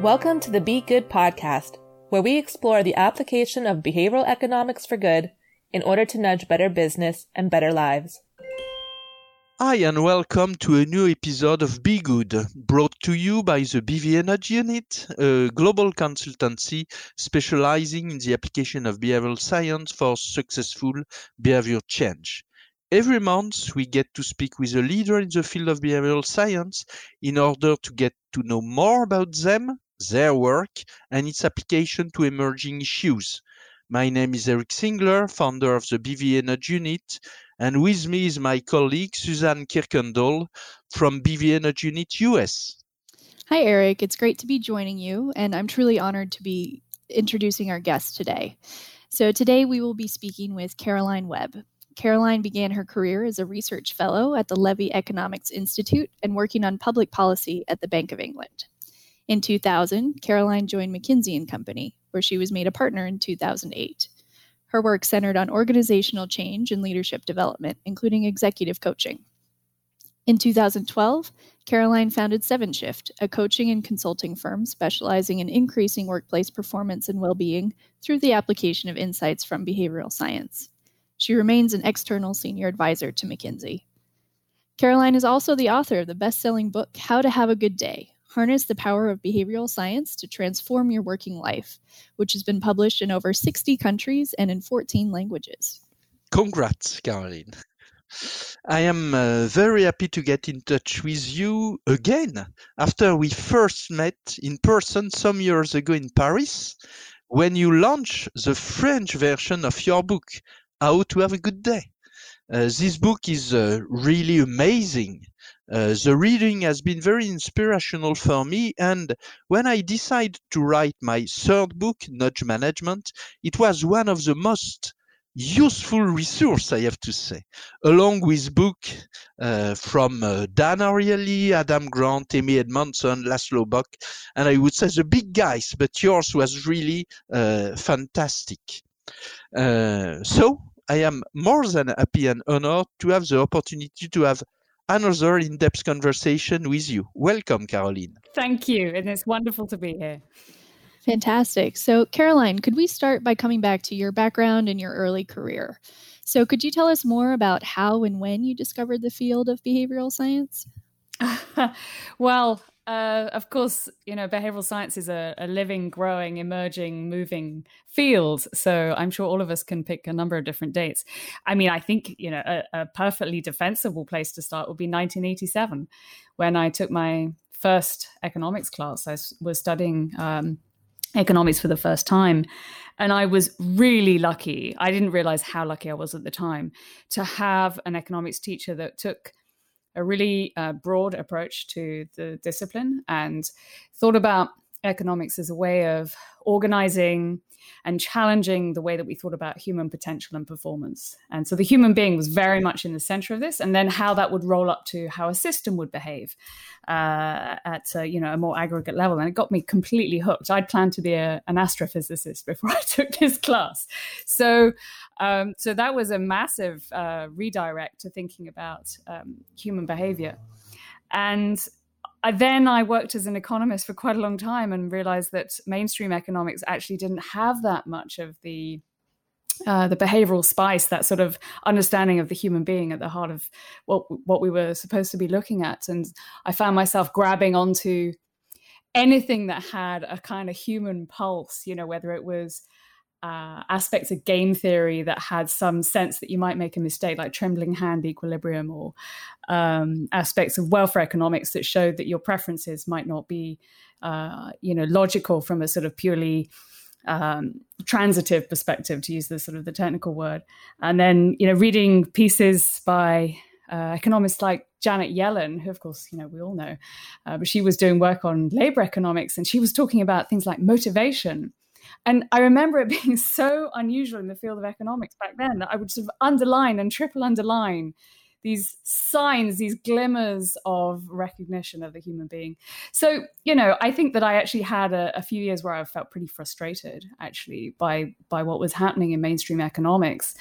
Welcome to the Be Good podcast, where we explore the application of behavioral economics for good in order to nudge better business and better lives. Hi, and welcome to a new episode of Be Good, brought to you by the BVA Nudge Unit, a global consultancy specializing in the application of behavioral science for successful behavior change. Every month, we get to speak with a leader in the field of behavioral science in order to get to know more about them, their work, and its application to emerging issues. My name is Eric Singler, founder of the BVA Nudge Unit, and with me is my colleague Suzanne Kirkendall from BVA Nudge Unit US. Hi, Eric. It's great to be joining you, and I'm truly honored to be introducing our guest today. So, today we will be speaking with Caroline Webb. Caroline began her career as a research fellow at the Levy Economics Institute and working on public policy at the Bank of England. In 2000, Caroline joined McKinsey and Company, where she was made a partner in 2008. Her work centered on organizational change and leadership development, including executive coaching. In 2012, Caroline founded Sevenshift, a coaching and consulting firm specializing in increasing workplace performance and well being through the application of insights from behavioral science. She remains an external senior advisor to McKinsey. Caroline is also the author of the best selling book, How to Have a Good Day Harness the Power of Behavioral Science to Transform Your Working Life, which has been published in over 60 countries and in 14 languages. Congrats, Caroline. I am uh, very happy to get in touch with you again after we first met in person some years ago in Paris when you launched the French version of your book, how to have a good day. Uh, this book is uh, really amazing. Uh, the reading has been very inspirational for me, and when I decided to write my third book, Nudge Management, it was one of the most useful resource, I have to say, along with book uh, from uh, Dan Ariely, Adam Grant, Amy Edmondson, Laszlo Bock, and I would say the big guys, but yours was really uh, fantastic. Uh, so I am more than happy and honored to have the opportunity to have another in depth conversation with you. Welcome, Caroline. Thank you. And it's wonderful to be here. Fantastic. So, Caroline, could we start by coming back to your background and your early career? So, could you tell us more about how and when you discovered the field of behavioral science? well, uh, of course, you know, behavioral science is a, a, living, growing, emerging, moving field. So I'm sure all of us can pick a number of different dates. I mean, I think, you know, a, a perfectly defensible place to start would be 1987, when I took my first economics class. I was studying um, economics for the first time. And I was really lucky. I didn't realize how lucky I was at the time to have an economics teacher that took a really uh, broad approach to the discipline and thought about economics as a way of organizing and challenging the way that we thought about human potential and performance. And so the human being was very much in the center of this, and then how that would roll up to how a system would behave uh, at a, you know a more aggregate level. And it got me completely hooked. I'd planned to be a, an astrophysicist before I took this class, so um, so that was a massive uh, redirect to thinking about um, human behavior. And I, then I worked as an economist for quite a long time and realized that mainstream economics actually didn't have that much of the uh, the behavioral spice, that sort of understanding of the human being at the heart of what what we were supposed to be looking at. And I found myself grabbing onto anything that had a kind of human pulse, you know, whether it was uh, aspects of game theory that had some sense that you might make a mistake, like trembling hand equilibrium, or um, aspects of welfare economics that showed that your preferences might not be, uh, you know, logical from a sort of purely um, transitive perspective, to use the sort of the technical word. And then, you know, reading pieces by uh, economists like Janet Yellen, who, of course, you know, we all know, uh, but she was doing work on labor economics, and she was talking about things like motivation and I remember it being so unusual in the field of economics back then that I would sort of underline and triple underline these signs, these glimmers of recognition of the human being. So, you know, I think that I actually had a, a few years where I felt pretty frustrated actually by by what was happening in mainstream economics,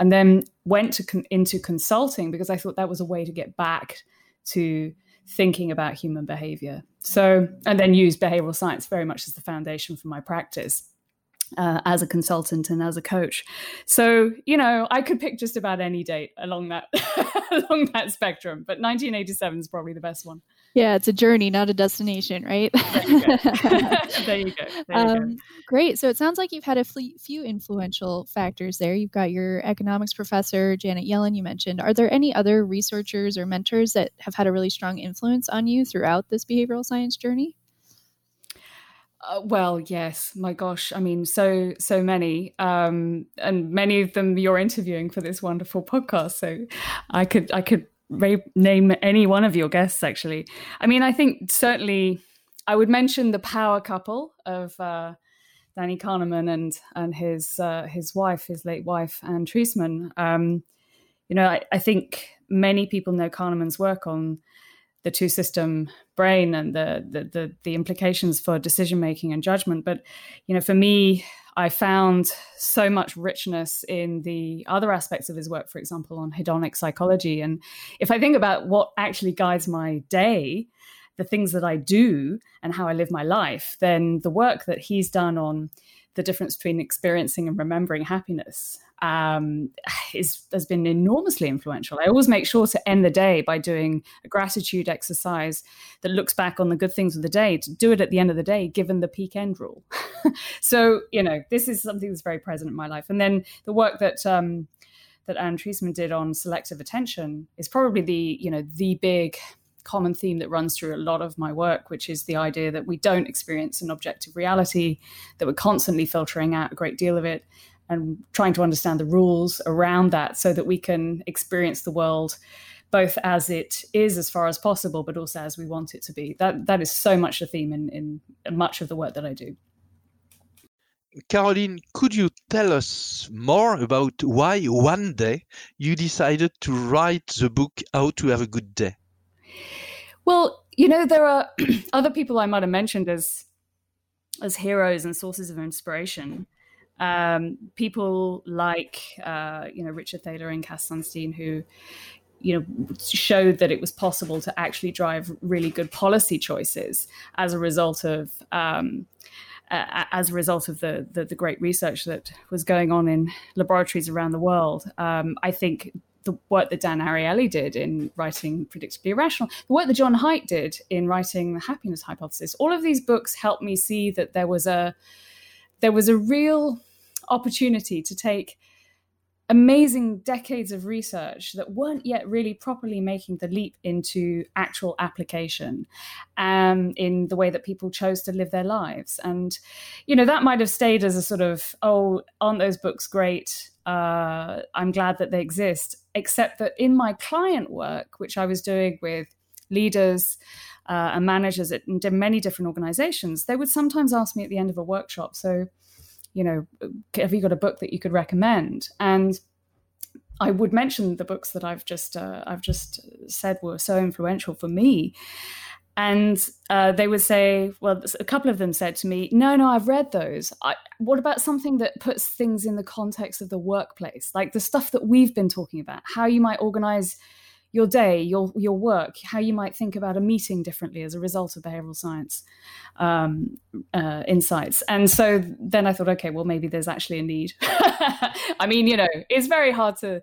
and then went to con- into consulting because I thought that was a way to get back to thinking about human behavior. So, and then use behavioral science very much as the foundation for my practice. Uh, as a consultant and as a coach, so you know I could pick just about any date along that along that spectrum, but 1987 is probably the best one. Yeah, it's a journey, not a destination, right? There you go. there you go. There you um, go. great. So it sounds like you've had a few influential factors there. You've got your economics professor, Janet Yellen, you mentioned. Are there any other researchers or mentors that have had a really strong influence on you throughout this behavioral science journey? Uh, well, yes. My gosh, I mean, so so many, um, and many of them you're interviewing for this wonderful podcast. So I could I could name any one of your guests actually. I mean i think certainly i would mention the power couple of uh, danny kahneman and and his uh, his wife his late wife anne treisman. Um, you know I, I, think many people know kahneman's work on the two system brain and the, the the the implications for decision making and judgment. But you know for me I found so much richness in the other aspects of his work, for example, on hedonic psychology. And if I think about what actually guides my day, the things that I do, and how I live my life, then the work that he's done on the difference between experiencing and remembering happiness um, is, has been enormously influential. I always make sure to end the day by doing a gratitude exercise that looks back on the good things of the day, to do it at the end of the day, given the peak end rule. so, you know, this is something that's very present in my life. And then the work that, um, that Anne Treisman did on selective attention is probably the, you know, the big common theme that runs through a lot of my work, which is the idea that we don't experience an objective reality, that we're constantly filtering out a great deal of it and trying to understand the rules around that so that we can experience the world both as it is as far as possible, but also as we want it to be. That that is so much a theme in, in much of the work that I do. Caroline, could you tell us more about why one day you decided to write the book How to Have a Good Day? Well, you know, there are other people I might have mentioned as as heroes and sources of inspiration. Um, people like uh, you know Richard Thaler and Cass Sunstein, who you know showed that it was possible to actually drive really good policy choices as a result of um, uh, as a result of the, the, the great research that was going on in laboratories around the world. Um, I think the work that Dan Ariely did in writing Predictably Irrational, the work that Jon Haidt did in writing The Happiness Hypothesis, all of these books helped me see that there was a there was a real opportunity to take amazing decades of research that weren't yet really properly making the leap into actual application um, in the way that people chose to live their lives. And, you know, that might have stayed as a sort of, oh, aren't those books great? Uh, I'm glad that they exist. Except that in my client work, which I was doing with leaders, uh, and managers at many different organizations, they would sometimes ask me at the end of a workshop, so you know, have you got a book that you could recommend? And I would mention the books that I've just uh, I've just said were so influential for me, and uh, they would say, well, a couple of them said to me, "No, no, I've read those. I, what about something that puts things in the context of the workplace, like the stuff that we've been talking about, how you might organize your day, your your work, how you might think about a meeting differently as a result of behavioral science um, uh, insights. And so then I thought, okay, well maybe there's actually a need. I mean, you know, it's very hard to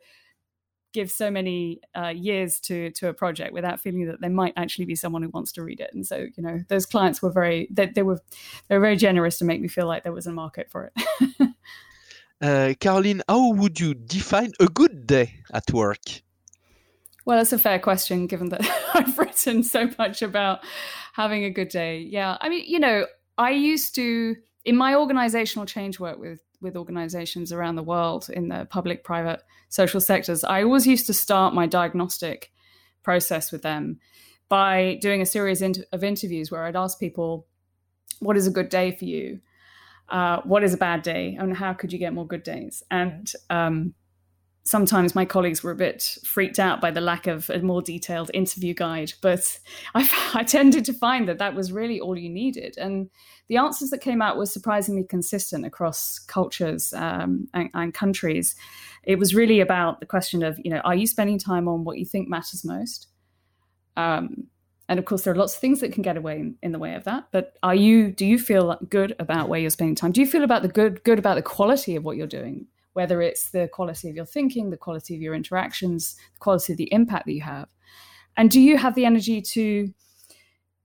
give so many uh, years to to a project without feeling that there might actually be someone who wants to read it. And so, you know, those clients were very they, they were they were very generous to make me feel like there was a market for it. uh, Caroline, how would you define a good day at work? Well, that's a fair question given that I've written so much about having a good day. Yeah. I mean, you know, I used to, in my organizational change work with, with organizations around the world in the public, private, social sectors, I always used to start my diagnostic process with them by doing a series of interviews where I'd ask people, what is a good day for you? Uh, what is a bad day? And how could you get more good days? And um, sometimes my colleagues were a bit freaked out by the lack of a more detailed interview guide, but I, I, tended to find that that was really all you needed. And the answers that came out were surprisingly consistent across cultures um, and, and, countries. It was really about the question of, you know, are you spending time on what you think matters most? Um, and of course there are lots of things that can get away in, in, the way of that but are you do you feel good about where you're spending time do you feel about the good good about the quality of what you're doing whether it's the quality of your thinking the quality of your interactions the quality of the impact that you have. And do you have the energy to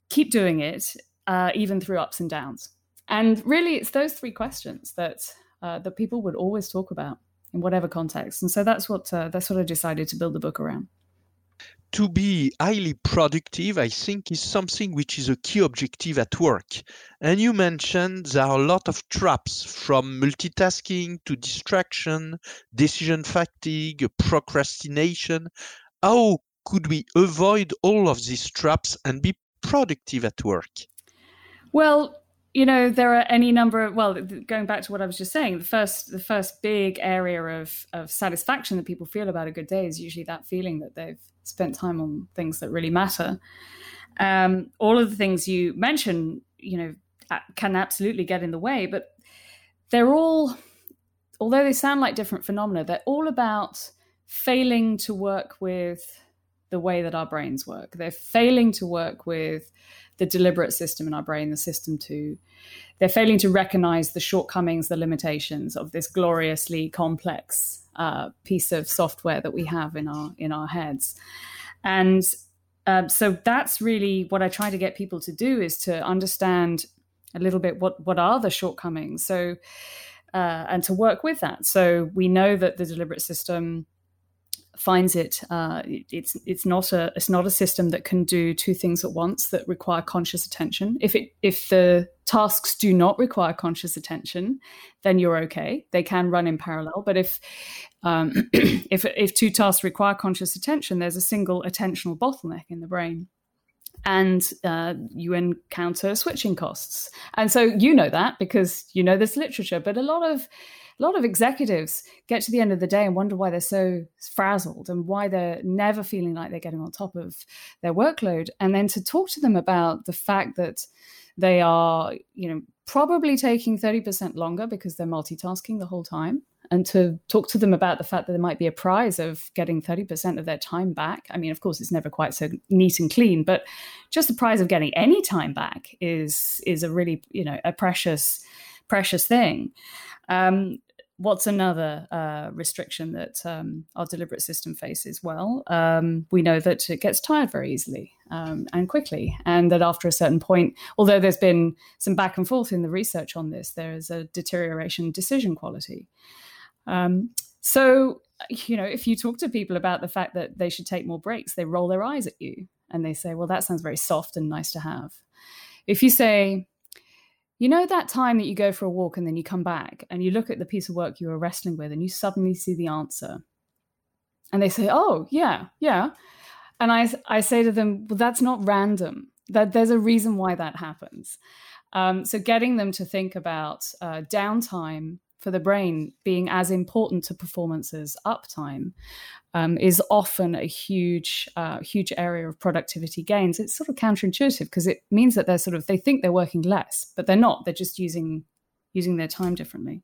keep doing it uh, even through ups and downs? And really it's those three questions that uh, that people would always talk about in whatever context. And so that's what uh, that's what i decided to build the book around to be highly productive, I think, is something which is a key objective at work. And you mentioned there are a lot of traps from multitasking to distraction, decision fatigue, procrastination. How could we avoid all of these traps and be productive at work? Well, you know there are any number of well going back to what i was just saying the first the first big area of of satisfaction that people feel about a good day is usually that feeling that they've spent time on things that really matter. Um, all of the things you mention you know can absolutely get in the way but they're all although they sound like different phenomena they're all about failing to work with the way that our brains work they're failing two work with the deliberate system in our brain, the system to they're failing to recognize the shortcomings, the limitations of this gloriously complex uh, piece of software that we have in our in our heads, and um, so that's really what I try to get people to do is to understand a little bit what what are the shortcomings. So. Uh, and to work with that. So we know that the deliberate system finds it uh, it's it's not a it's not a system that can do two things at once that require conscious attention. If it if the tasks do not require conscious attention, then you're okay. They can run in parallel. But if um, if if two tasks require conscious attention, there's a single attentional bottleneck in the brain and uh, you encounter switching costs. And so you know that because you know this literature, but a lot of a lot of executives get to the end of the day and wonder why they're so frazzled and why they're never feeling like they're getting on top of their workload. And then to talk to them about the fact that they are, you know, probably taking 30% longer because they're multitasking the whole time and to talk to them about the fact that there might be a prize of getting 30% of their time back. I mean, of course, it's never quite so neat and clean, but just the prize of getting any time back is is a really, you know, a precious, precious thing. Um, what's another uh, restriction that um, our deliberate system faces? Well, um, we know that it gets tired very easily um, and quickly, and that after a certain point, although there's been some back and forth in the research on this, there is a deterioration decision quality. Um, so, you know, if you talk to people about the fact that they should take more breaks, they roll their eyes at you and they say, well, that sounds very soft and nice to have. If you say, you know that time that you go for a walk and then you come back and you look at the piece of work you were wrestling with and you suddenly see the answer. And they say, "Oh, yeah, yeah." And I I say to them, "Well, that's not random. That there's a reason why that happens." Um, so getting them to think about uh, downtime for the brain being as important to performance as uptime um, is often a huge, uh, huge area of productivity gains. It's sort of counterintuitive because it means that they're sort of they think they're working less, but they're not. They're just using using their time differently.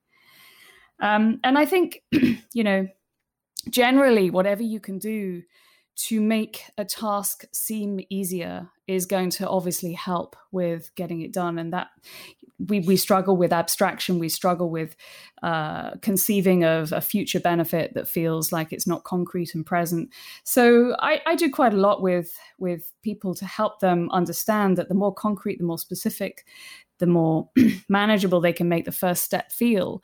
Um, and I think, you know, generally, whatever you can do to make a task seem easier is going to obviously help with getting it done. And that we, we struggle with abstraction. We struggle with uh, conceiving of a future benefit that feels like it's not concrete and present. So I, I do quite a lot with with people to help them understand that the more concrete the more specific the more manageable they can make the first step feel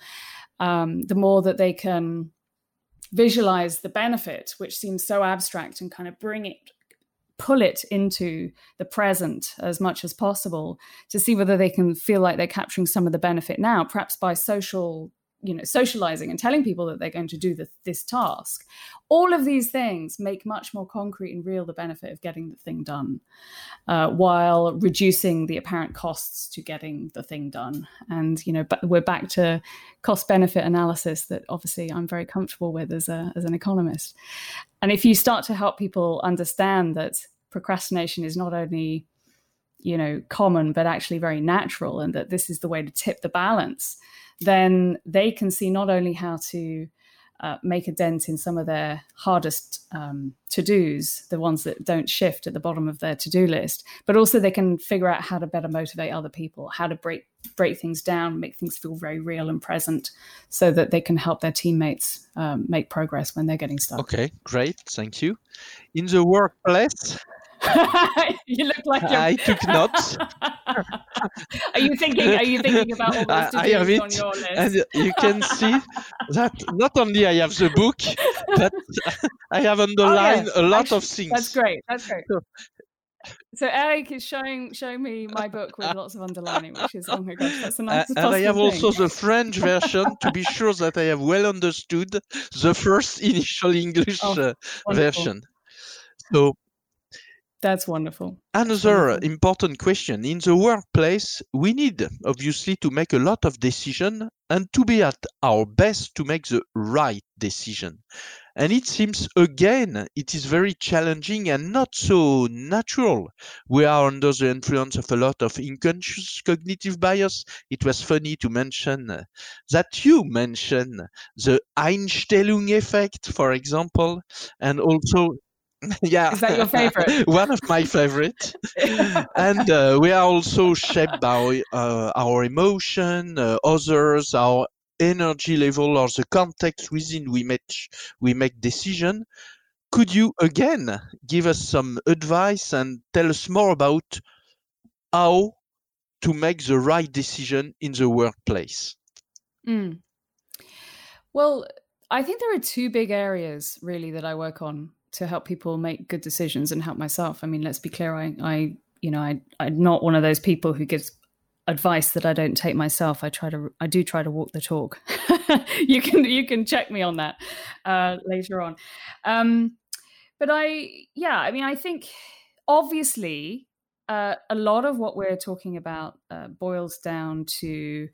um, the more that they can visualize the benefit, which seems so abstract, and kind of bring it, pull it into the present as much as possible to see whether they can feel like they're capturing some of the benefit now, perhaps by social you know socializing and telling people that they're going to do the, this task all of these things make much more concrete and real the benefit of getting the thing done uh, while reducing the apparent costs to getting the thing done. And you know but we're back to cost benefit analysis that obviously i'm very comfortable with as, a, as an economist. And if you start to help people understand that procrastination is not only you know common but actually very natural and that this is the way to tip the balance then they can see not only how to uh, make a dent in some of their hardest um, to dos, the ones that don't shift at the bottom of their to do list. But also, they can figure out how to better motivate other people, how to break break things down, make things feel very real and present, so that they can help their teammates um, make progress when they're getting stuck. Okay, great, thank you. In the workplace. you look like you're... I took notes. are you thinking? Are you thinking about all those I have it, on your list? and you can see that not only I have the book, but I have underlined oh, yeah. a lot of things. That's great. That's great. So, so Eric is showing showing me my book with lots of underlining, which is oh my gosh, that's a nice. Uh, and I have thing. also the French version to be sure that I have well understood the first initial English oh, uh, version. So that's wonderful. Another wonderful. important question in the workplace, we need obviously to make a lot of decision and to be at our best to make the right decision. And it seems again, it is very challenging and not so natural. We are under the influence of a lot of unconscious cognitive bias. It was funny to mention uh, that you mentioned the Einstellung effect, for example, and also yeah. Is that your favorite? One of my favorite. And uh, we are also shaped by uh, our emotion uh, others our energy level or the context within we make we make decision. Could you again give us some advice and tell us more about how to make the right decision in the workplace? Mm. well i think there are two big areas really that i work on to help people make good decisions and help myself. I mean, let's be clear. I, I you know, I, I'm not one of those people who gives advice that I don't take myself. I try to, I do try to walk the talk. you can, you can check me on that uh, later on. Um, but I, yeah, I mean, I think obviously uh, a lot of what we're talking about uh, boils down to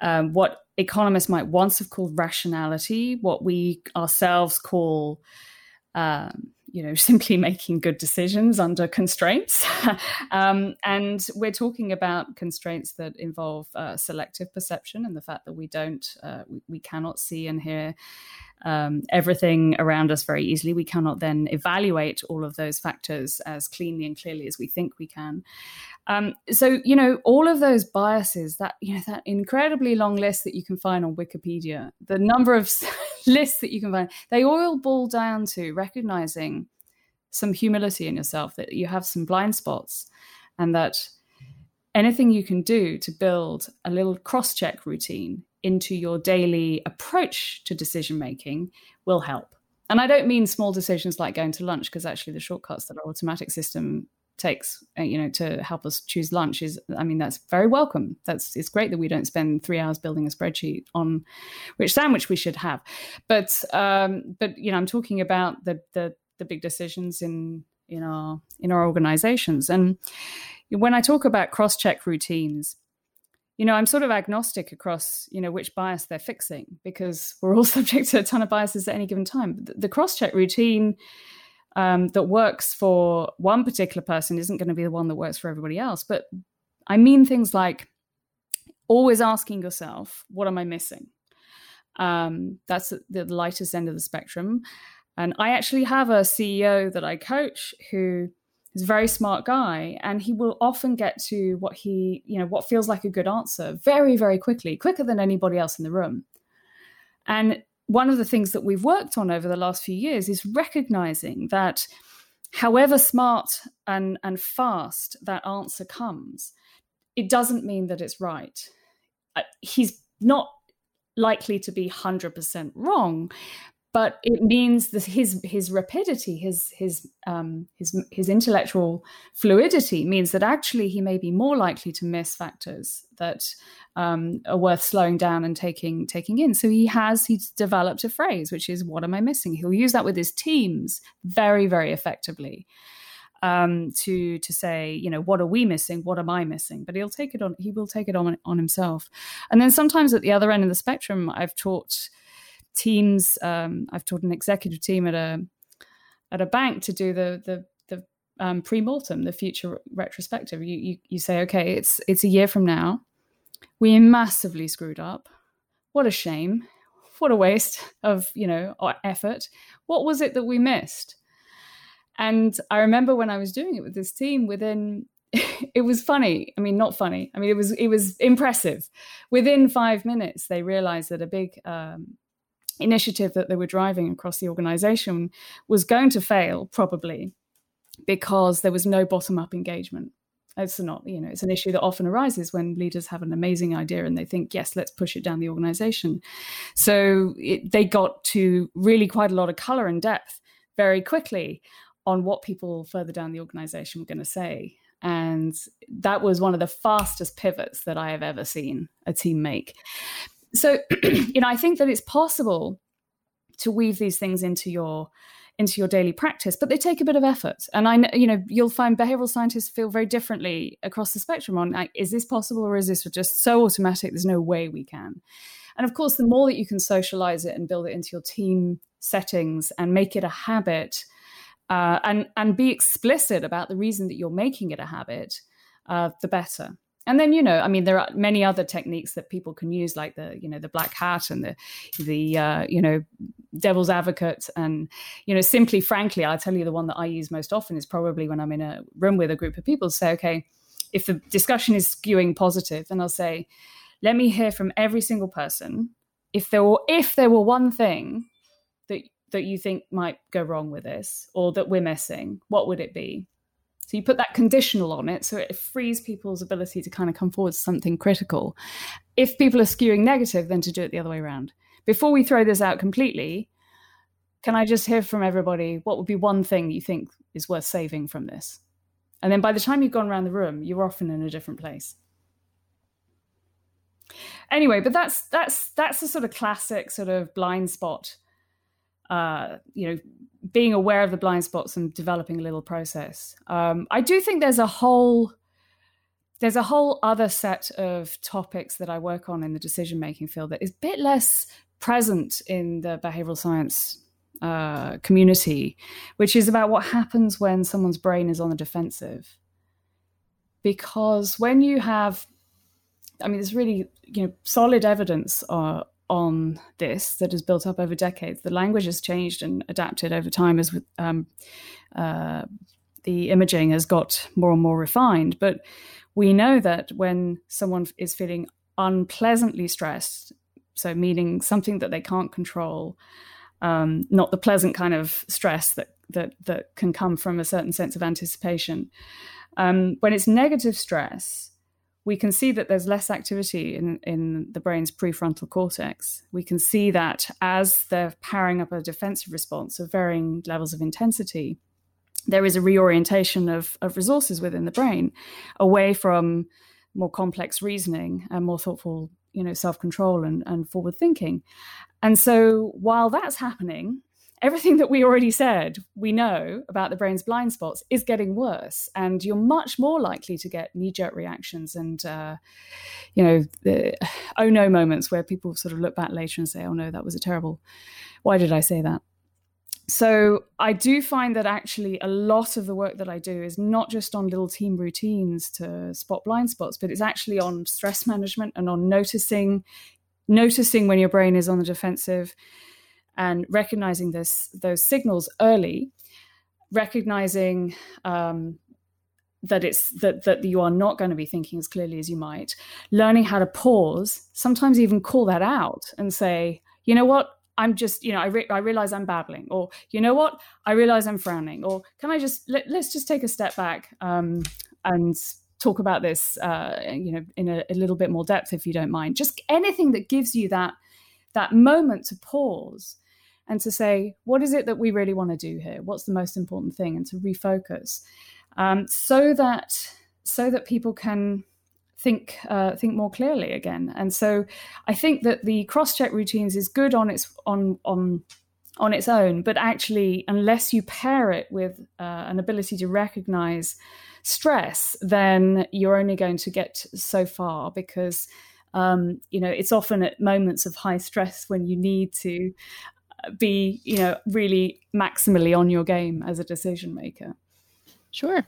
um, what economists might once have called rationality, what we ourselves call um, you know, simply making good decisions under constraints. um, and we're talking about constraints that involve uh, selective perception and the fact that we don't, uh, we, we, cannot see and hear um, everything around us very easily. We cannot then evaluate all of those factors as cleanly and clearly as we think we can. Um, so, you know, all of those biases, that, you know, that incredibly long list that you can find on Wikipedia, the number of lists that you can find, they all boil down to recognizing some humility in yourself, that you have some blind spots, and that anything you can do to build a little cross check routine into your daily approach to decision making will help. And I don't mean small decisions like going to lunch, because actually the shortcuts that our automatic system takes, uh, you know, to help us choose lunch is, I mean, that's very welcome. That's it's great that we don't spend three hours building a spreadsheet on which sandwich we should have. But um, but you know, I'm talking about the the the big decisions in in our in our organizations. And when I talk about cross check routines, you know, I'm sort of agnostic across, you know, which bias they're fixing because we're all subject to a ton of biases at any given time. The, the cross-check routine um, that works for one particular person isn't going to be the one that works for everybody else. But I mean things like always asking yourself, what am I missing? Um, that's the lightest end of the spectrum. And I actually have a CEO that I coach who He's a very smart guy, and he will often get to what he, you know, what feels like a good answer very, very quickly, quicker than anybody else in the room. And one of the things that we've worked on over the last few years is recognizing that however smart and, and fast that answer comes, it doesn't mean that it's right. Uh, he's not likely to be 100% wrong, but it means that his his rapidity, his his um, his his intellectual fluidity means that actually he may be more likely to miss factors that um, are worth slowing down and taking taking in. So he has he's developed a phrase which is "What am I missing?" He'll use that with his teams very very effectively um, to to say, you know, what are we missing? What am I missing? But he'll take it on. He will take it on on himself. And then sometimes at the other end of the spectrum, I've taught teams. Um, I've taught an executive team at a at a bank to do the the the um, pre-mortem, the future retrospective. You, you you say, okay, it's it's a year from now. We massively screwed up. What a shame. what a waste of you know effort what was it that we missed and i remember when i was doing it with this team within it was funny i mean not funny i mean it was it was impressive within five minutes they realized that a big um, initiative that they were driving across the organization was going to fail probably because there was no bottom up engagement. It's not you know it's an issue that often arises when leaders have an amazing idea and they think yes let's push it down the organization. So it, they got to really quite a lot of color and depth very quickly on what people further down the organization were going to say. And that was one of the fastest pivots that i have ever seen a team make so you know i think that it's possible to weave these things into your into your daily practice but they take a bit of effort. And i you know you'll find behavioral scientists feel very differently across the spectrum on like, is this possible or is this just so automatic there's no way we can? And of course the more that you can socialize it and build it into your team settings and make it a habit uh, and and be explicit about the reason that you're making it a habit uh, the better and then you know i mean there are many other techniques that people can use like the you know the black hat and the the uh, you know devil's advocate. And you know simply frankly i'll tell you the one that i use most often is probably when i'm in a room with a group of people say okay if the discussion is skewing positive then i'll say let me hear from every single person. If there were if there were one thing that that you think might go wrong with this or that we're missing what would it be so you put that conditional on it, so it frees people's ability to kind of come forward to something critical. If people are skewing negative, then to do it the other way around. Before we throw this out completely, can I just hear from everybody what would be one thing you think is worth saving from this? And then by the time you've gone around the room, you're often in a different place. Anyway, but that's that's that's the sort of classic sort of blind spot uh, you know, being aware of the blind spots and developing a little process. Um, I do think there's a whole there's a whole other set of topics that I work on in the decision making field that is a bit less present in the behavioral science uh, community, which is about what happens when someone's brain is on the defensive. Because when you have, I mean, there's really you know solid evidence uh, on this that has built up over decades. The language has changed and adapted over time as um, uh, the imaging has got more and more refined. But we know that when someone is feeling unpleasantly stressed, so meaning something that they can't control, um, not the pleasant kind of stress that that that can come from a certain sense of anticipation. Um, when it's negative stress, we can see that there's less activity in, in the brain's prefrontal cortex. We can see that as they're powering up a defensive response of varying levels of intensity, there is a reorientation of, of resources within the brain away from more complex reasoning and more thoughtful you know self-control and, and forward thinking and so while that's happening everything that we already said we know about the brain's blind spots is getting worse and you're much more likely to get knee-jerk reactions and uh, you know the oh no moments where people sort of look back later and say oh no that was a terrible why did i say that? So i do find that actually a lot of the work that i do is not just on little team routines to spot blind spots but it's actually on stress management and on noticing noticing when your brain is on the defensive and recognizing this those signals early, recognizing um, that it's that that you are not going to be thinking as clearly as you might, learning how to pause, sometimes even call that out and say, you know what, I'm just, you know, I, re- I realize I'm babbling, or you know what, I realize I'm frowning, or can I just let, us just take a step back um, and talk about this, uh, you know, in a, a, little bit more depth, if you don't mind. Just anything that gives you that that moment to pause and to say, what is it that we really want to do here? What's the most important thing? And to refocus um, so that so that people can think uh, think more clearly again. And so I think that the cross check routines is good on its on on on its own, but actually, unless you pair it with uh, an ability to recognize stress, then you're only going to get so far because um, you know it's often at moments of high stress when you need to be you know really maximally on your game as a decision maker sure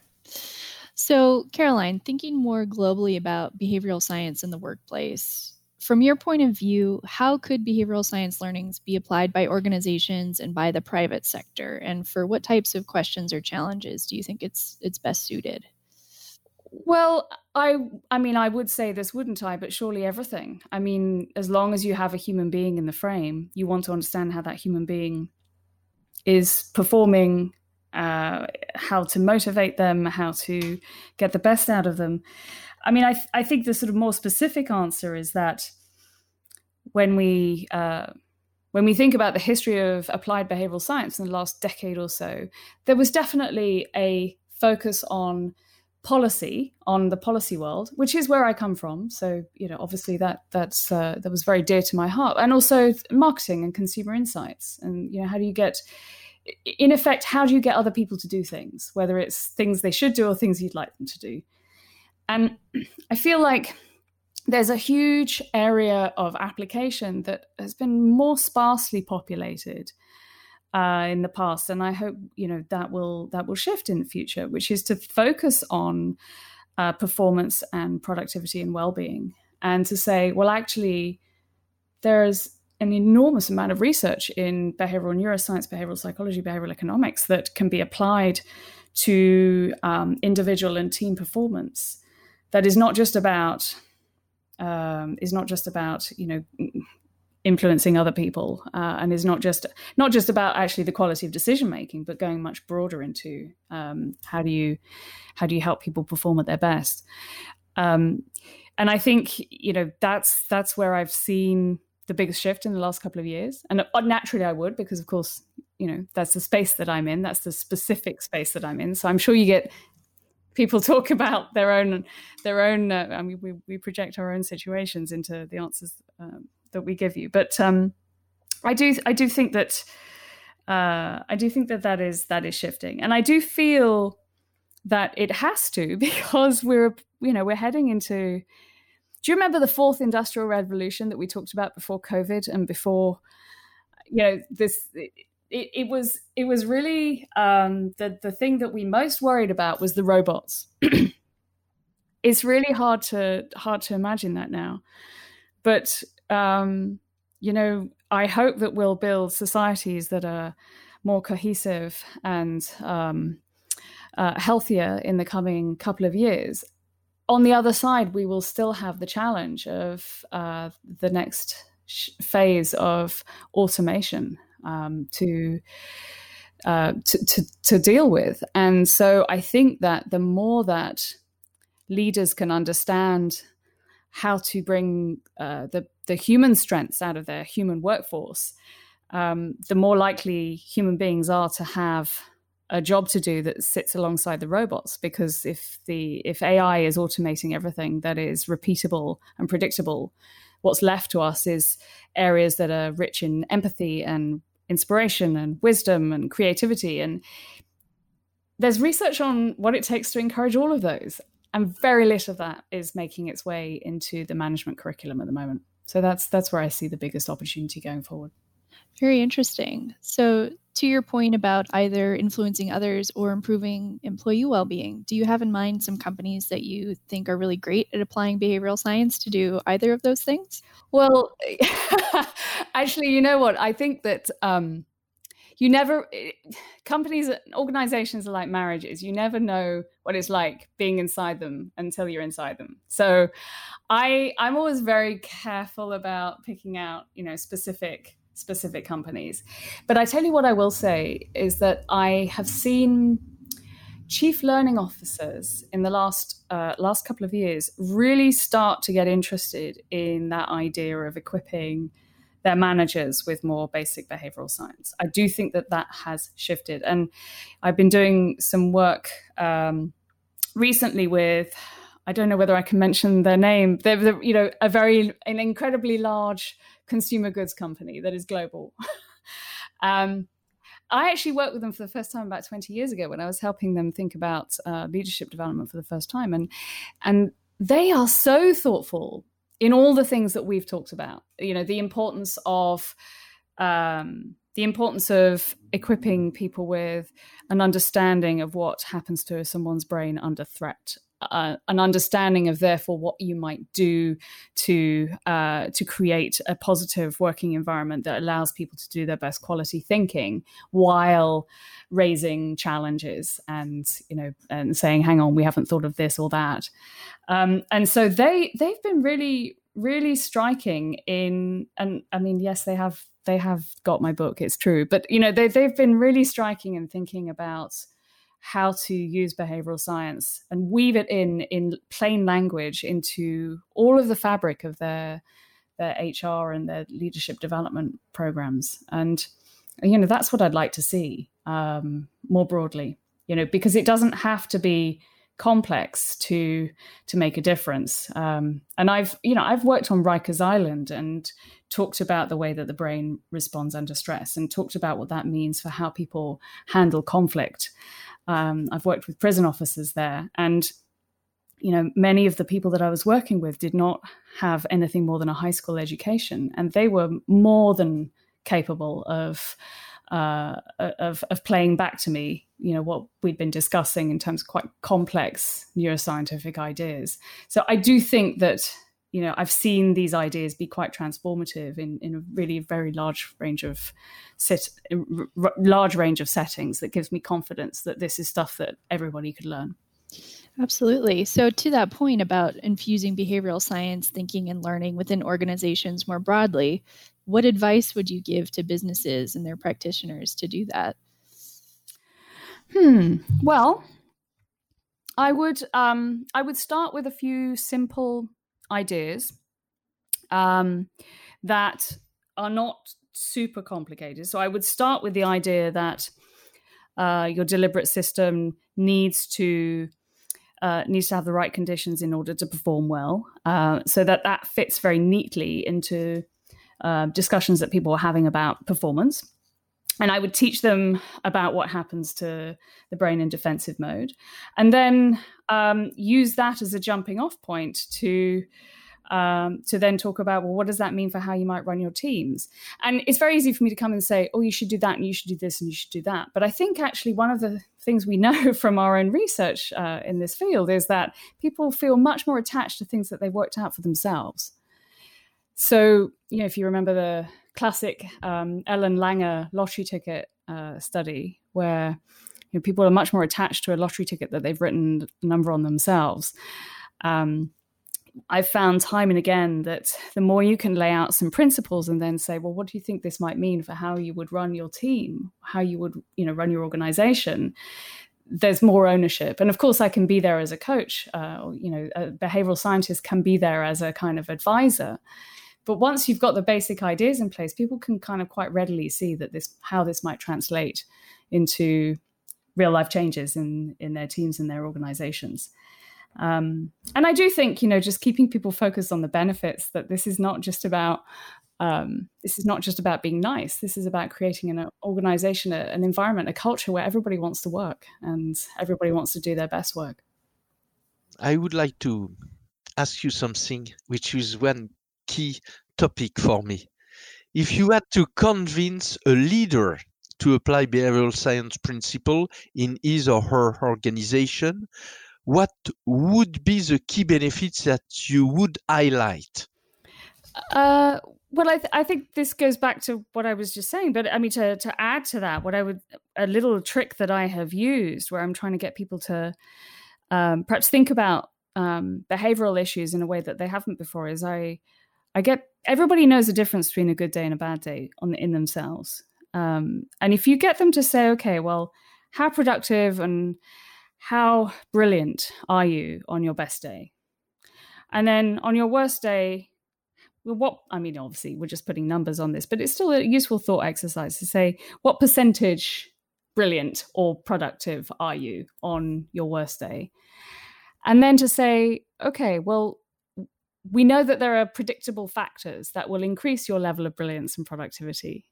so caroline thinking more globally about behavioral science in the workplace from your point of view, how could behavioral science learnings be applied by organizations and by the private sector? And for what types of questions or challenges do you think it's it's best suited? Well, I I mean I would say this, wouldn't I? But surely everything. I mean, as long as you have a human being in the frame, you want to understand how that human being is performing, uh, how to motivate them, how to get the best out of them. I mean, I, th- I think the sort of more specific answer is that when we uh, when we think about the history of applied behavioral science in the last decade or so, there was definitely a focus on policy on the policy world which is where i come from. So you know obviously that that's uh, that was very dear to my heart. And also marketing and consumer insights. And you know how do you get in effect how do you get other people to do things whether it's things they should do or things you'd like them to do? And I feel like there's a huge area of application that has been more sparsely populated uh, in the past, and I hope you know that will that will shift in the future, which is to focus on uh, performance and productivity and well-being, and to say, well, actually, there's an enormous amount of research in behavioral neuroscience, behavioral psychology, behavioral economics that can be applied to um, individual and team performance that is not just about um, is not just about you know influencing other people uh, and is not just not just about actually the quality of decision making but going much broader into um, how do you how do you help people perform at their best? Um, and i think you know that's that's where i've seen the biggest shift in the last couple of years. And uh, naturally i would because of course you know that's the space that i'm in that's the specific space that i'm in. So i'm sure you get people talk about their own their own uh, i mean we, we project our own situations into the answers um, that we give you. But um, i do i do think that uh, i do think that that is that is shifting. And i do feel that it has to because we're you know we're heading into do you remember the fourth industrial revolution that we talked about before covid and before you know this it, it was it was really um, the the thing that we most worried about was the robots. it's really hard to hard to imagine that now, but um, you know, I hope that we'll build societies that are more cohesive and um, uh, healthier in the coming couple of years. On the other side, we will still have the challenge of uh, the next sh- phase of automation um, to, uh, to, to to deal with. And so I think that the more that leaders can understand how to bring uh, the the human strengths out of their human workforce, um, the more likely human beings are to have a job to do that sits alongside the robots because if the if AI is automating everything that is repeatable and predictable what's left to us is areas that are rich in empathy and inspiration and wisdom and creativity. And there's research on what it takes to encourage all of those. And very little of that is making its way into the management curriculum at the moment. So that's that's where I see the biggest opportunity going forward. Very interesting. So, to your point about either influencing others or improving employee well being, do you have in mind some companies that you think are really great at applying behavioral science to do either of those things? Well, actually, you know what? I think that. Um, you never eh, companies organizations are like marriages you never know what it's like being inside them until you're inside them so i i'm always very careful about picking out you know specific specific companies. But I tell you what I will say is that I have seen chief learning officers in the last uh, last couple of years really start to get interested in that idea of equipping their managers with more basic behavioral science. I do think that that has shifted, and I've been doing some work um, recently with. I don't know whether I can mention their name. They're, they're, you know, a very, an incredibly large consumer goods company that is global. um, I actually worked with them for the first time about 20 years ago when I was helping them think about uh, leadership development for the first time. And, and they are so thoughtful in all the things that we've talked about, you know, the importance of, um, the importance of equipping people with an understanding of what happens to someone's brain under threat uh, an understanding of therefore what you might do to uh, to create a positive working environment that allows people to do their best quality thinking while raising challenges and you know and saying hang on we haven't thought of this or that. Um, and so they they've been really really striking in and i mean yes they have they have got my book it's true but you know they, they've been really striking in thinking about how to use behavioral science and weave it in in plain language into all of the fabric of their their hr and their leadership development programs and you know that's what i'd like to see um, more broadly you know because it doesn't have to be complex to to make a difference. Um, and I've you know I've worked on Rikers Island and talked about the way that the brain responds under stress and talked about what that means for how people handle conflict. Um, I've worked with prison officers there and you know many of the people that i was working with did not have anything more than a high school education and they were more than capable of uh, of, of playing back to me, you know, what we'd been discussing in terms of quite complex neuroscientific ideas. So I do think that, you know, I've seen these ideas be quite transformative in, in a really very large range of set, r- large range of settings that gives me confidence that this is stuff that everybody could learn. Absolutely. So, to that point about infusing behavioral science thinking and learning within organizations more broadly, what advice would you give to businesses and their practitioners to do that? Hmm. Well, I would um, I would start with a few simple ideas um, that are not super complicated. So I would start with the idea that uh, your deliberate system needs to uh, needs to have the right conditions in order to perform well, uh, so that that fits very neatly into uh, discussions that people are having about performance. And I would teach them about what happens to the brain in defensive mode, and then um, use that as a jumping off point to um, to then talk about well what does that mean for how you might run your teams? And it's very easy for me to come and say oh you should do that and you should do this and you should do that. But i think actually one of the things we know from our own research uh, in this field is that people feel much more attached to things that they've worked out for themselves. So, you know, if you remember the classic um, Ellen Langer lottery ticket uh, study, where you know, people are much more attached to a lottery ticket that they've written a number on themselves. Um, I've found time and again that the more you can lay out some principles and then say, well, what do you think this might mean for how you would run your team, how you would, you know, run your organization? There's more ownership, and of course, I can be there as a coach. Uh, you know, a behavioral scientist can be there as a kind of advisor, but once you've got the basic ideas in place, people can kind of quite readily see that this how this might translate into real life changes in in their teams and their organizations. Um, and I do think, you know, just keeping people focused on the benefits that this is not just about um, this is not just about being nice. This is about creating an organization, an environment, a culture where everybody wants to work and everybody wants to do their best work. I would like to ask you something, which is one key topic for me. If you had to convince a leader to apply behavioral science principle in his or her organization, what would be the key benefits that you would highlight? Uh, well, I, th- I, think this goes back to what I was just saying, but I mean, to, to add to that, what I would, a little trick that I have used where I'm trying to get people to um, perhaps think about um, behavioral issues in a way that they haven't before is I, I get everybody knows the difference between a good day and a bad day on in themselves. Um, and if you get them to say, okay, well, how productive and how brilliant are you on your best day? And then on your worst day, well, what I mean, obviously, we're just putting numbers on this, but it's still a useful thought exercise to say what percentage brilliant or productive are you on your worst day? And then to say, okay, well, we know that there are predictable factors that will increase your level of brilliance and productivity.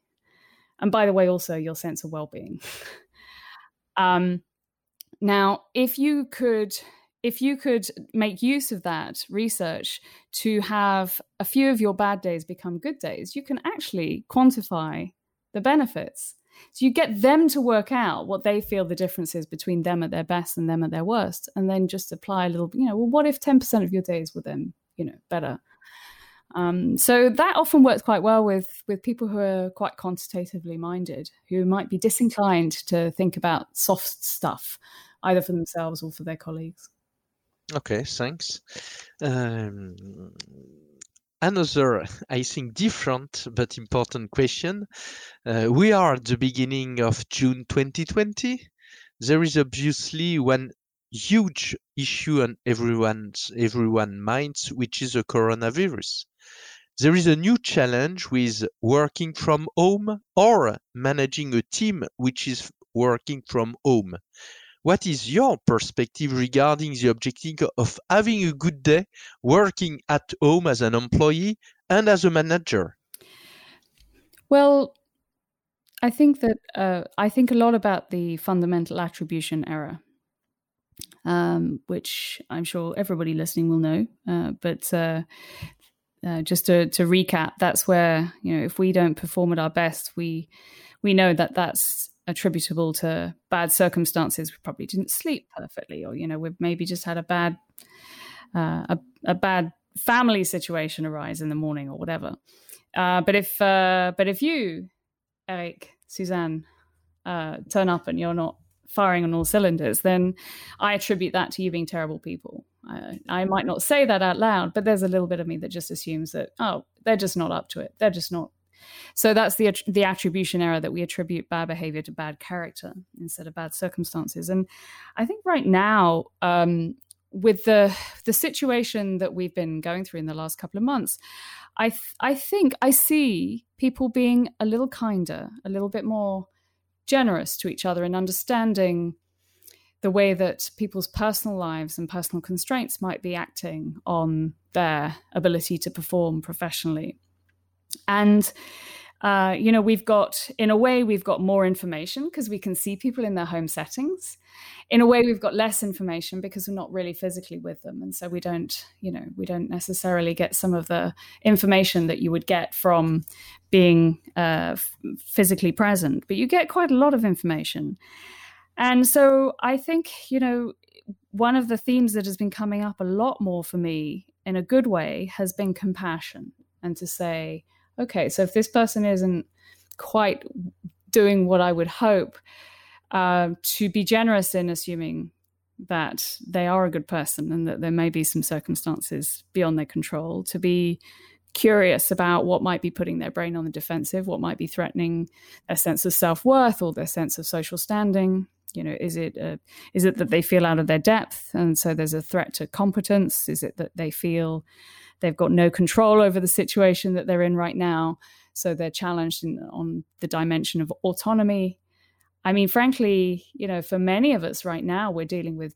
And by the way, also your sense of well being. um, now, if you could if you could make use of that research to have a few of your bad days become good days, you can actually quantify the benefits. So you get them to work out what they feel the difference is between them at their best and them at their worst, and then just apply a little. You know, well, what if ten percent of your days were then you know better? Um, so that often works quite well with with people who are quite quantitatively minded, who might be disinclined to think about soft stuff, either for themselves or for their colleagues. Okay, thanks. Um, another, I think, different but important question. Uh, we are at the beginning of June 2020. There is obviously one huge issue on everyone's everyone minds, which is the coronavirus. There is a new challenge with working from home or managing a team which is working from home. What is your perspective regarding the objective of having a good day working at home as an employee and as a manager? Well, I think that uh, I think a lot about the fundamental attribution error, um, which I'm sure everybody listening will know. Uh, but uh, uh, just to, to recap, that's where you know if we don't perform at our best, we we know that that's attributable to bad circumstances. We probably didn't sleep perfectly, or you know we've maybe just had a bad uh, a, a bad family situation arise in the morning or whatever. Uh, but if uh, but if you, Eric, Suzanne, uh, turn up and you're not firing on all cylinders, then I attribute that to you being terrible people. I, I, might not say that out loud, but there's a little bit of me that just assumes that oh, they're just not up to it. They're just not. So that's the the attribution error that we attribute bad behavior to bad character instead of bad circumstances. And I think right now, um, with the the situation that we've been going through in the last couple of months, I th- I think I see people being a little kinder, a little bit more generous to each other and understanding the way that people's personal lives and personal constraints might be acting on their ability to perform professionally. And uh, you know, we've got, in a way, we've got more information because we can see people in their home settings. In a way, we've got less information because we're not really physically with them. And so we don't, you know, we don't necessarily get some of the information that you would get from being uh, f- physically present, but you get quite a lot of information. And so I think, you know, one of the themes that has been coming up a lot more for me in a good way has been compassion and to say, okay, so if this person isn't quite doing what I would hope, uh, to be generous in assuming that they are a good person and that there may be some circumstances beyond their control, to be curious about what might be putting their brain on the defensive, what might be threatening their sense of self worth or their sense of social standing. You know, is it uh, is it that they feel out of their depth and so there's a threat to competence? Is it that they feel they've got no control over the situation that they're in right now. So they're challenged in, on the dimension of autonomy. I mean, frankly, you know, for many of us right now, we're dealing with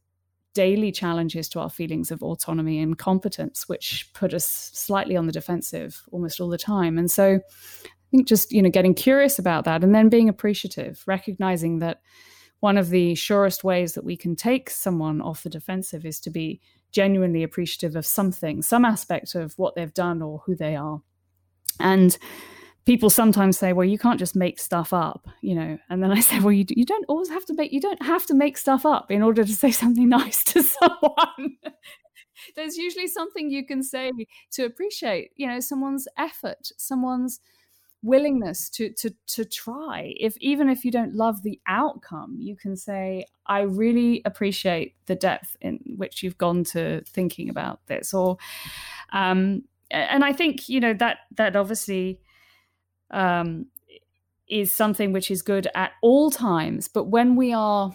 daily challenges to our feelings of autonomy and competence, which put us slightly on the defensive almost all the time. And so I think just, you know, getting curious about that and then being appreciative, recognizing that one of the surest ways that we can take someone off the defensive is to be genuinely appreciative of something, some aspect of what they've done or who they are. And people sometimes say, well, you can't just make stuff up, you know. And then I say, well, you, you don't always have to make, you don't have to make stuff up in order to say something nice to someone. There's usually something you can say to appreciate, you know, someone's effort, someone's willingness to to to try. If even if you don't love the outcome you can say i really appreciate the depth in which you've gone to thinking about this or um and i think you know that that obviously um is something which is good at all times but when we are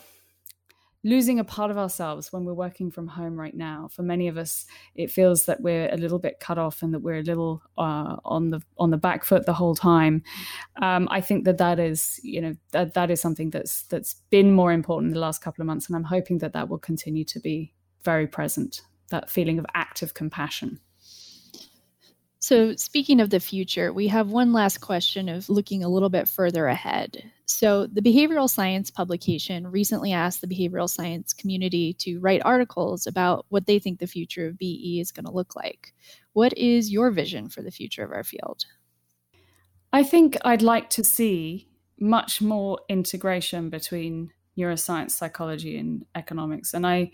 losing a part of ourselves when we're working from home right now. For many of us, it feels that we're a little bit cut off and that we're a little uh, on the on the back foot the whole time. Um, I think that that is you know that that is something that's that's been more important in the last couple of months, and I'm hoping that that will continue to be very present. That feeling of active compassion. So, speaking of the future, we have one last question of looking a little bit further ahead. So, the behavioral science publication recently asked the behavioral science community to write articles about what they think the future of BE is going to look like. What is your vision for the future of our field? I think I'd like to see much more integration between neuroscience, psychology, and economics. And I,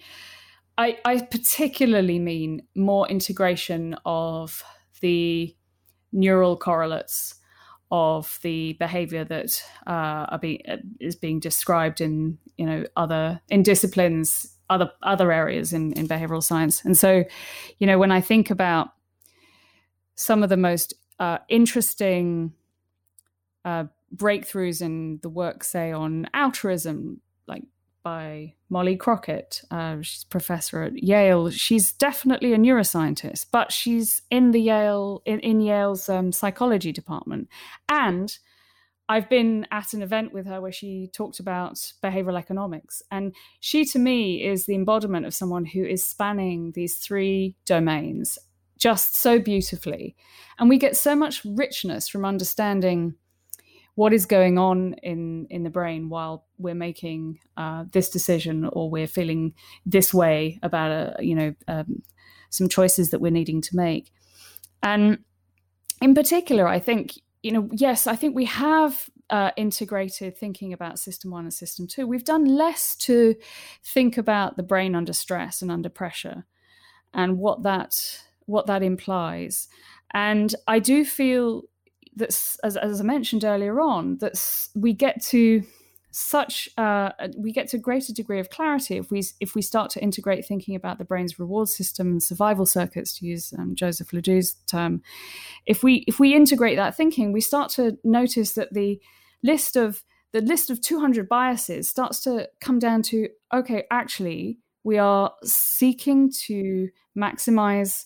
I, I particularly mean more integration of the neural correlates of the behavior that uh, being is being described in you know other in disciplines other other areas in in behavioral science. And so you know when i think about some of the most uh, interesting uh, breakthroughs in the work say on altruism like by Molly Crockett. Uh, she's professor at Yale. She's definitely a neuroscientist, but she's in the Yale in, in Yale's um, psychology department. And I've been at an event with her where she talked about behavioral economics, and she to me is the embodiment of someone who is spanning these three domains just so beautifully, and we get so much richness from understanding what is going on in in the brain while we're making uh, this decision or we're feeling this way about a you know um, some choices that we're needing to make. And in particular i think you know yes i think we have uh, integrated thinking about system one and system two. We've done less to think about the brain under stress and under pressure and what that what that implies. And i do feel that, as, as I mentioned earlier on, that we get to such uh, we get to a greater degree of clarity if we if we start to integrate thinking about the brain's reward system and survival circuits to use um, Joseph Ledoux's term. If we if we integrate that thinking, we start to notice that the list of the list of 200 biases starts to come down to okay, actually, we are seeking to maximize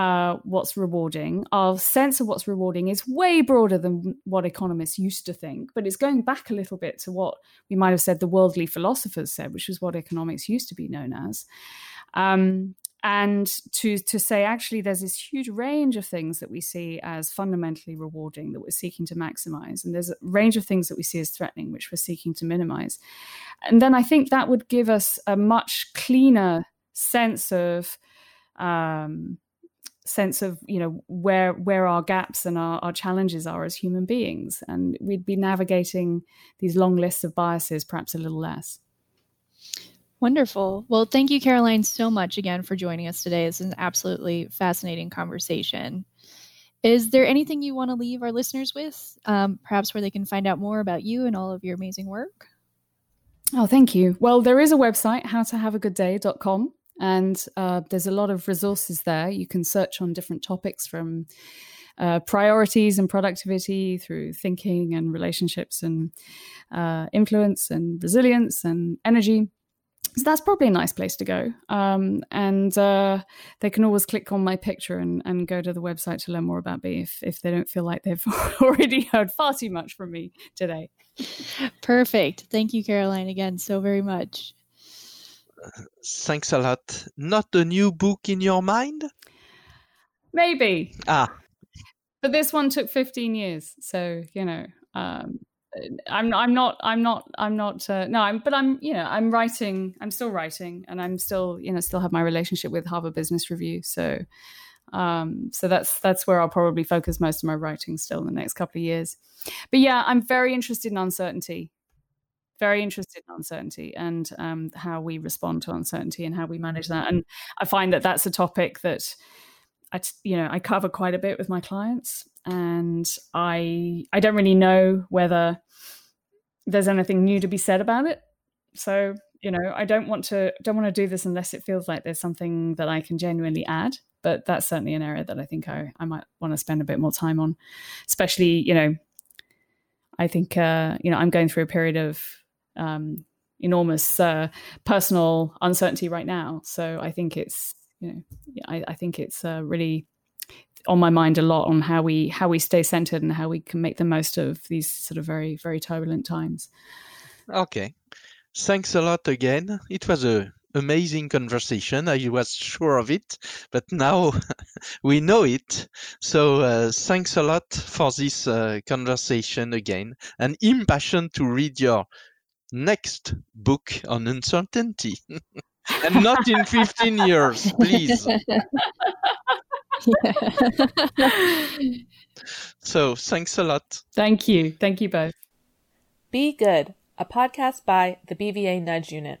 uh, what's rewarding. Our sense of what's rewarding is way broader than what economists used to think, but it's going back a little bit to what we might have said the worldly philosophers said, which was what economics used to be known as. Um, and to to say actually there's this huge range of things that we see as fundamentally rewarding that we're seeking to maximize and there's a range of things that we see as threatening which we're seeking to minimize and then i think that would give us a much cleaner sense of um, sense of you know where where our gaps and our, our challenges are as human beings. And we'd be navigating these long lists of biases perhaps a little less. Wonderful. Well thank you caroline so much again for joining us today. This is an absolutely fascinating conversation. Is there anything you want to leave our listeners with um, perhaps where they can find out more about you and all of your amazing work? Oh thank you. Well there is a website howtohaveagoodday.com and uh, there's a lot of resources there. You can search on different topics from uh, priorities and productivity through thinking and relationships and uh, influence and resilience and energy. So that's probably a nice place to go. Um, and uh, they can always click on my picture and, and go to the website to learn more about me if, if they don't feel like they've already heard far too much from me today. Perfect. Thank you, Caroline, again so very much. Thanks a lot. Not a new book in your mind? Maybe. Ah. But this one took 15 years. So, you know, um, I'm I'm not I'm not I'm not uh, no I'm but I'm you know I'm writing I'm still writing and I'm still you know still have my relationship with Harvard Business Review so um, so that's that's where I'll probably focus most of my writing still in the next couple of years but yeah I'm very interested in uncertainty very interested in uncertainty and um, how we respond to uncertainty and how we manage that. And I find that that's a topic that I, you know, I cover quite a bit with my clients, and I I don't really know whether there's anything new to be said about it. So you know, I don't want to don't want to do this unless it feels like there's something that I can genuinely add. But that's certainly an area that I think I, I might want to spend a bit more time on, especially you know. I think uh, you know I'm going through a period of um, enormous uh, personal uncertainty right now. So I think it's you know I, I think it's uh, really on my mind a lot on how we how we stay centered and how we can make the most of these sort of very very turbulent times. Okay, thanks a lot again. It was a amazing conversation. I was sure of it, but now we know it. So uh, thanks a lot for this uh, conversation again, and impatient to read your next book on uncertainty. and not in 15 years, please. so thanks a lot. Thank you. Thank you both. Be Good, a podcast by the BVA Nudge Unit.